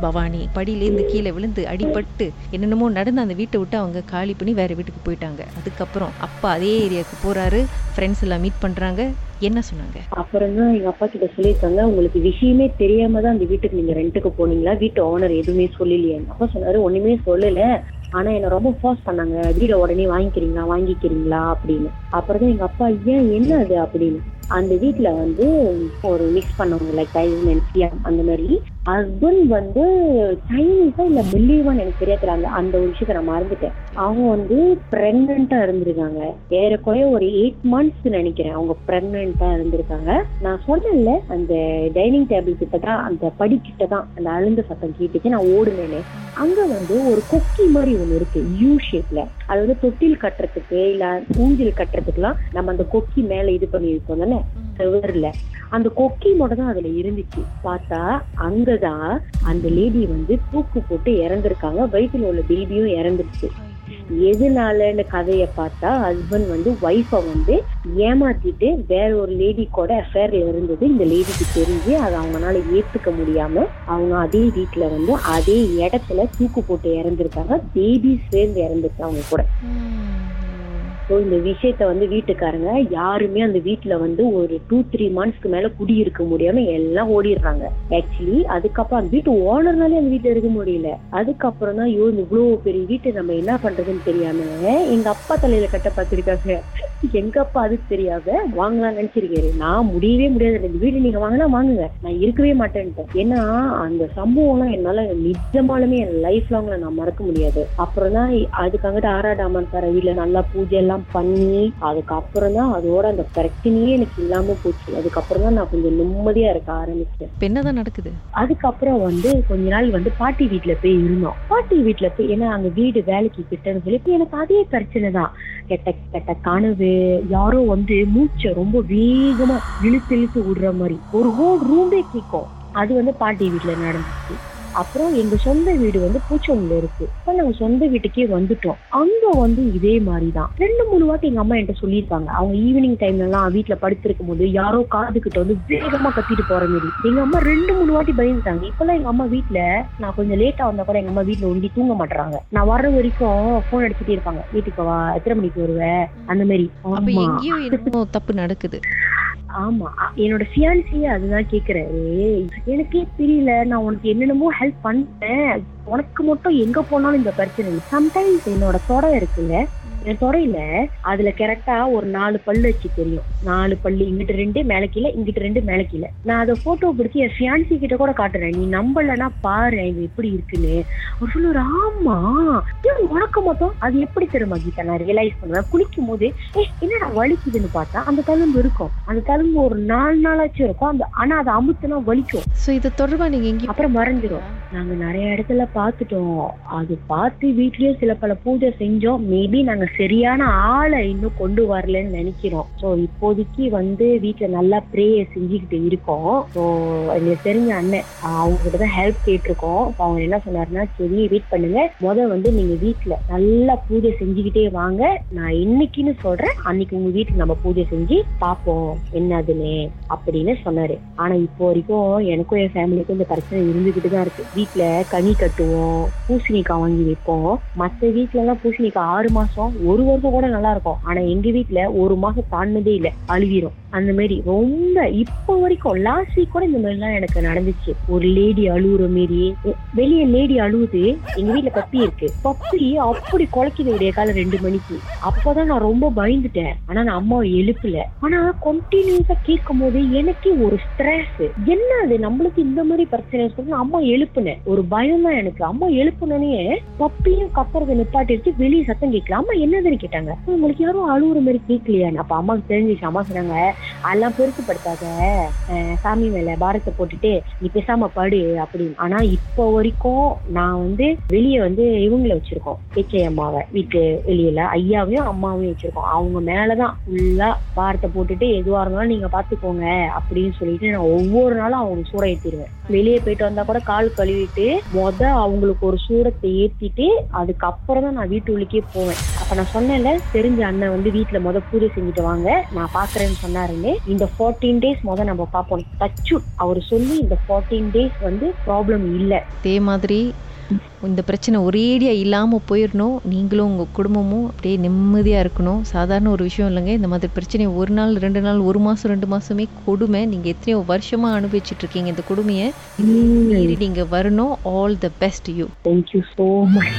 பவானி படியிலேருந்து கீழே விழுந்து அடிபட்டு என்னென்னமோ நடந்து அந்த வீட்டை விட்டு அவங்க காலி பண்ணி வேற வீட்டுக்கு போயிட்டாங்க. அதுக்கப்புறம் அப்பா அதே ஏரியாவுக்கு போறாரு. ஃப்ரெண்ட்ஸ் எல்லாம் மீட் பண்றாங்க. என்ன சொன்னாங்க? அப்புறம் தான் எங்க அப்பா கிட்ட சொல்லியிருக்காங்க. உங்களுக்கு விஷயமே தெரியாம தான் அந்த வீட்டுக்கு நீங்க ரெண்டுக்கு போனீங்களா? வீட்டு ஓனர் எதுவுமே சொல்லலையே. அப்பா சொன்னாரு ஒண்ணுமே சொல்லல. ஆனா என்ன ரொம்ப ஃபோர்ஸ் பண்ணாங்க. வீட உடனே வாங்கிக்கிறீங்களா? வாங்கிக்கிறீங்களா? அப்படின்னு. அப்புறம் தான் எங்க அப்பா ஏன்? என்ன அது? அப்படின்னு. அந்த வீட்டுல வந்து ஒரு மிக்ஸ் பண்ணவங்க லைக் டைம் அந்த மாதிரி. ஹஸ்பண்ட் வந்து சைனீஸா இல்ல பில்லீவான்னு எனக்கு தெரியாது அந்த அந்த ஒரு விஷயத்த நான் மறந்துட்டேன். அவங்க வந்து பிரெக்னண்டா இருந்திருக்காங்க. ஏறக்குறைய ஒரு எயிட் மந்த்ஸ் நினைக்கிறேன். அவங்க பிரெக்னண்டா இருந்திருக்காங்க. நான் சொன்னேன்ல அந்த டைனிங் டேபிள் கிட்ட தான் அந்த படிக்கிட்ட தான் அந்த அழுந்த சத்தம் கேட்டுச்சு நான் ஓடுனேனே. அங்க வந்து ஒரு கொக்கி மாதிரி ஒண்ணு இருக்கு யூ ஷேப்ல அது வந்து தொட்டில் கட்டுறதுக்கு இல்ல ஊஞ்சல் கட்டுறதுக்குலாம் நம்ம அந்த கொக்கி மேல இது பண்ணி இருக்கோம் தானே செவர்ல. அந்த கொக்கி மட்டும் தான் அதுல இருந்துச்சு. பார்த்தா அங்கதான் அந்த லேடி வந்து தூக்கு போட்டு இறந்துருக்காங்க. வயிற்றுல உள்ள பேபியும் இறந்துருச்சு. எதுனாலன்னு கதைய பார்த்தா ஹஸ்பண்ட் வந்து ஒய்ஃபை வந்து ஏமாத்திட்டு வேற ஒரு லேடி கூட அஃபேர்ல இருந்தது. இந்த லேடிக்கு தெரிஞ்சு அதை அவங்களால ஏத்துக்க முடியாம அவங்க அதே வீட்டுல வந்து அதே இடத்துல தூக்கு போட்டு இறந்துருக்காங்க. பேபி சேர்ந்து இறந்துருக்கு அவங்க கூட. ஸோ இந்த விஷயத்த வந்து வீட்டுக்காரங்க யாருமே அந்த வீட்டில் வந்து ஒரு டூ த்ரீ மந்த்ஸ்க்கு மேலே குடியிருக்க முடியாம எல்லாம் ஓடிடுறாங்க. ஆக்சுவலி அதுக்கப்புறம் அந்த வீட்டு ஓனர்னாலே அந்த வீட்டில் இருக்க முடியல. அதுக்கப்புறம் தான் ஐயோ இந்த இவ்வளோ பெரிய வீட்டை நம்ம என்ன பண்றதுன்னு தெரியாம எங்க அப்பா தலையில கட்ட பார்த்துருக்காங்க. எங்க அப்பா அதுக்கு தெரியாத? வாங்கலாம் நினைச்சிருக்காரு நான் முடியவே முடியாது. இந்த வீடு நீங்க வாங்கினா வாங்குங்க. நான் இருக்கவே மாட்டேன்ட்டேன். ஏன்னா அந்த சம்பவம்லாம் என்னால நிஜமாலுமே என் லைஃப் லாங்ல நான் மறக்க முடியாது. அப்புறம் தான் அதுக்காகட்டு ஆறாடாமன் சார வீட்டுல நல்லா பூஜை எல்லாம் பண்ணி அதுக்கப்புறம் தான் அதோட அந்த பிரச்சனையே எனக்கு இல்லாம போச்சு. அதுக்கப்புறம் தான் நான் கொஞ்சம் நிம்மதியா இருக்க ஆரம்பிச்சேன். என்னதான் நடக்குது? அதுக்கப்புறம் வந்து கொஞ்ச நாள் வந்து பாட்டி வீட்டுல போய் இருந்தோம். பாட்டி வீட்டுல போய் ஏன்னா அங்க வீடு வேலைக்கு கிட்டன்னு சொல்லி எனக்கு அதே பிரச்சனை தான். கெட்ட கெட்ட கனவு யாரோ வந்து மூச்சை ரொம்ப வேகமா இழுத்து இழுத்து விடுற மாதிரி. ஒரு ஹோல் ரூமே கேட்கும் அது வந்து பாட்டி வீட்டுல நடந்துச்சு. அப்புறம் எங்க சொந்த வீடு வந்து பூச்சொல்ல இருக்கு. இப்ப நாங்க சொந்த வீட்டுக்கே வந்துட்டோம். அங்க வந்து இதே மாதிரிதான். ரெண்டு மூணு வாட்டி எங்க அம்மா என்கிட்ட சொல்லியிருக்காங்க. அவங்க ஈவினிங் டைம்ல எல்லாம் வீட்டுல படுத்திருக்கும் போது யாரோ காது கிட்ட வந்து வேகமா கத்திட்டு போற மாதிரி. எங்க அம்மா ரெண்டு மூணு வாட்டி பயந்துட்டாங்க. இப்பெல்லாம் எங்க அம்மா வீட்டுல நான் கொஞ்சம் லேட்டா வந்தா கூட எங்க அம்மா வீட்டுல ஒண்டி தூங்க மாட்டாங்க நான் வர்ற வரைக்கும் போன் அடிச்சுட்டே இருப்பாங்க. வீட்டுக்கு வா எத்தனை மணிக்கு வருவ? அந்த மாதிரி. தப்பு நடக்குது. ஆமா. என்னோட ஃபியான்சியே அதுதான் கேக்குறாரு. எனக்கே தெரியல நான் உனக்கு என்னென்னமோ ஹெல்ப் பண்ணேன் உனக்கு மட்டும் எங்க போனாலும் இந்த பிரச்சனை இல்லை. சம்டைம்ஸ் என்னோட தொடை இருக்குல்ல என் தொடையில அதுல கரெக்டா ஒரு நாலு பல்லு வச்சு தெரியும். நாலு பல்லு இங்கிட்டு ரெண்டு மேல கீழே இங்கிட்டு ரெண்டு மேல கீழே நான் அதை போட்டோ பிடிச்சி என் ஃபியான்சி கிட்ட கூட காட்டுறேன். நீ நம்பலன்னா பாரு இது எப்படி இருக்குன்னு. அவர் சொல்லுவாரு ஆமா உனக்கு மட்டும்? அது எப்படி தெரியுமா கீதா? நான் ரியலைஸ் பண்ணுவேன். குளிக்கும் போது ஏ என்னடா வலிக்குதுன்னு பார்த்தா அந்த தழும்பு இருக்கும். அந்த தழும்பு ஒரு நாலு நாளாச்சும் இருக்கும். அந்த ஆனா அதை அமுத்துனா வலிக்கும். சோ இது தொடர்பா நீங்க எங்கேயும் அப்புறம் மறைஞ்சிரும். நாங்க நிறைய இடத்துல பார்த்துட்டோம். அது பார்த்து வீட்லயும் சில பல பூஜை செஞ்சோம். மேபி நாங்க சரியான ஆளை இன்னும் கொண்டு வரலன்னு நினைக்கிறோம். ஸோ இப்போதைக்கு வந்து வீட்டில் நல்லா ப்ரேயர் செஞ்சுக்கிட்டு இருக்கோம். ஸோ எங்களுக்கு தெரிஞ்ச அண்ணன் அவங்க கிட்ட தான் ஹெல்ப் கேட்டிருக்கோம். இப்போ அவங்க என்ன சொன்னாருன்னா சரி வெயிட் பண்ணுங்க. முதல் வந்து நீங்க வீட்டில் நல்லா பூஜை செஞ்சுக்கிட்டே வாங்க. நான் இன்னைக்குன்னு சொல்றேன். அன்னைக்கு உங்க வீட்டுக்கு நம்ம பூஜை செஞ்சு பார்ப்போம். என்னதுன்னு அப்படின்னு சொன்னாரு. ஆனா இப்போ வரைக்கும் எனக்கும் என் ஃபேமிலிக்கும் இந்த பிரச்சனை இருந்துகிட்டு தான் இருக்கு. வீட்டில் கனி கட்டுவோம் பூசணிக்காய் வாங்கி வைப்போம். மற்ற வீட்டிலலாம் பூசணிக்காய் ஆறு மாசம் ஒரு வருஷம் கூட நல்லா இருக்கும் ஆனா எங்க வீட்டுல ஒரு மாசம் தாண்டினதே இல்ல. அழுகிரும். அந்த மாதிரி ரொம்ப இப்போ வரைக்கும் லாஸ்ட் வீக் கூட இந்த மாதிரி எல்லாம் எனக்கு நடந்துச்சு. ஒரு லேடி அழுகுற மாரி வெளியே லேடி அழுகுது எங்க வீட்டுல பப்பி இருக்கு. பப்பி அப்படி குலைக்குது விடிய காலம் ரெண்டு மணிக்கு. அப்பதான் நான் ரொம்ப பயந்துட்டேன். ஆனா நான் அம்மாவை எழுப்பல. ஆனா கண்டினியூஸா கேட்கும் போது எனக்கே ஒரு ஸ்ட்ரெஸ் என்ன அது நம்மளுக்கு இந்த மாதிரி பிரச்சனை சொல்லி அம்மா எழுப்புனேன். ஒரு பயம் தான் எனக்கு. அம்மா எழுப்புனே பப்பியும் கத்துறதை நிப்பாட்டிட்டு வெளியே சத்தம் கேட்கல. அம்மா என்னதுன்னு கேட்டாங்க. உங்களுக்கு யாரும் அழுகுற மாதிரி கேட்கலையா அப்ப அம்மாவுக்கு தெரிஞ்சிச்சு அம்மா சொன்னாங்க அதெல்லாம் பெருசுப்படுத்தாத சாமி மேல பாரத்தை போட்டுட்டு நீ பேசாம படு அப்படின்னு. ஆனா இப்போ வரைக்கும் நான் வந்து வெளியே வந்து இவங்கள வச்சிருக்கோம். கேச்சை அம்மாவை வீட்டு வெளியில ஐயாவையும் அம்மாவையும் வச்சிருக்கோம். அவங்க மேலதான் ஃபுல்லா பாரத்தை போட்டுட்டு எதுவா இருந்தாலும் நீங்க பாத்துக்கோங்க அப்படின்னு சொல்லிட்டு நான் ஒவ்வொரு நாளும் அவங்களுக்கு சூட ஏத்திடுவேன். வெளியே போயிட்டு வந்தா கூட கால் கழுவிட்டு மொத அவங்களுக்கு ஒரு சூடத்தை ஏத்திட்டு அதுக்கப்புறம் தான் நான் வீட்டு உள்ளுக்கே போவேன். அப்ப நான் சொன்னேன்ல தெரிஞ்ச அண்ணன் வந்து வீட்டுல முத பூஜை செஞ்சுட்டு வாங்க. நான் பாக்குறேன்னு சொன்னாருன்னு சொன்னாரு இந்த ஃபோர்டீன் டேஸ் முத நம்ம பார்ப்போம் தச்சு அவர் சொல்லி இந்த ஃபோர்டீன் டேஸ் வந்து ப்ராப்ளம் இல்ல. அதே மாதிரி இந்த பிரச்சனை ஒரேடியா இல்லாமல் போயிடணும் நீங்களும் உங்கள் குடும்பமும் அப்படியே நிம்மதியாக இருக்கணும். சாதாரண ஒரு விஷயம் இல்லைங்க. இந்த மாதிரி பிரச்சனை ஒரு நாள் ரெண்டு நாள் ஒரு மாதம் ரெண்டு மாதமே கொடுமை. நீங்கள் எத்தனையோ வருஷமாக அனுபவிச்சுட்டு இருக்கீங்க இந்த கொடுமையை. மீறி நீங்கள் வரணும். All the best you thank you so much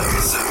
Sir.